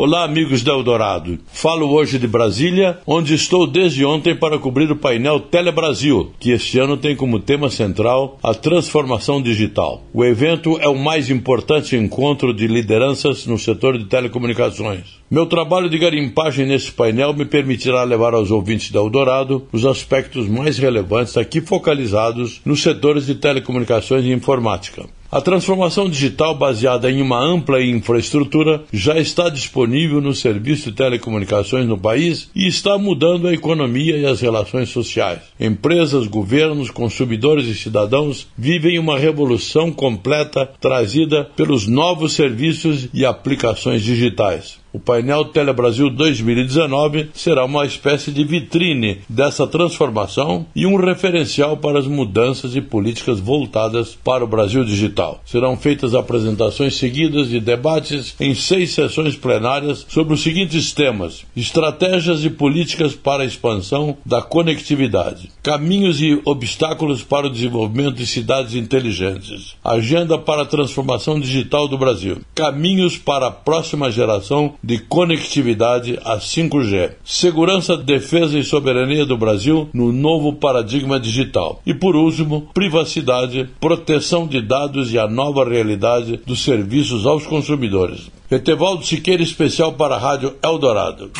Olá, amigos da Eldorado. Falo hoje de Brasília, onde estou desde ontem para cobrir o painel Telebrasil, que este ano tem como tema central a transformação digital. O evento é o mais importante encontro de lideranças no setor de telecomunicações. Meu trabalho de garimpagem nesse painel me permitirá levar aos ouvintes da Eldorado os aspectos mais relevantes aqui focalizados nos setores de telecomunicações e informática. A transformação digital baseada em uma ampla infraestrutura já está disponível no serviço de telecomunicações no país e está mudando a economia e as relações sociais. Empresas, governos, consumidores e cidadãos vivem uma revolução completa trazida pelos novos serviços e aplicações digitais. O painel Telebrasil 2019 será uma espécie de vitrine dessa transformação e um referencial para as mudanças e políticas voltadas para o Brasil digital. Serão feitas apresentações seguidas de debates em seis sessões plenárias sobre os seguintes temas: estratégias e políticas para a expansão da conectividade, caminhos e obstáculos para o desenvolvimento de cidades inteligentes, agenda para a transformação digital do Brasil, caminhos para a próxima geração de conectividade a 5G, segurança, defesa e soberania do Brasil no novo paradigma digital. E por último, privacidade, proteção de dados e a nova realidade dos serviços aos consumidores. Etevaldo Siqueira, especial para a Rádio Eldorado.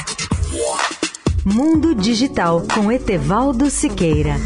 Mundo Digital com Etevaldo Siqueira.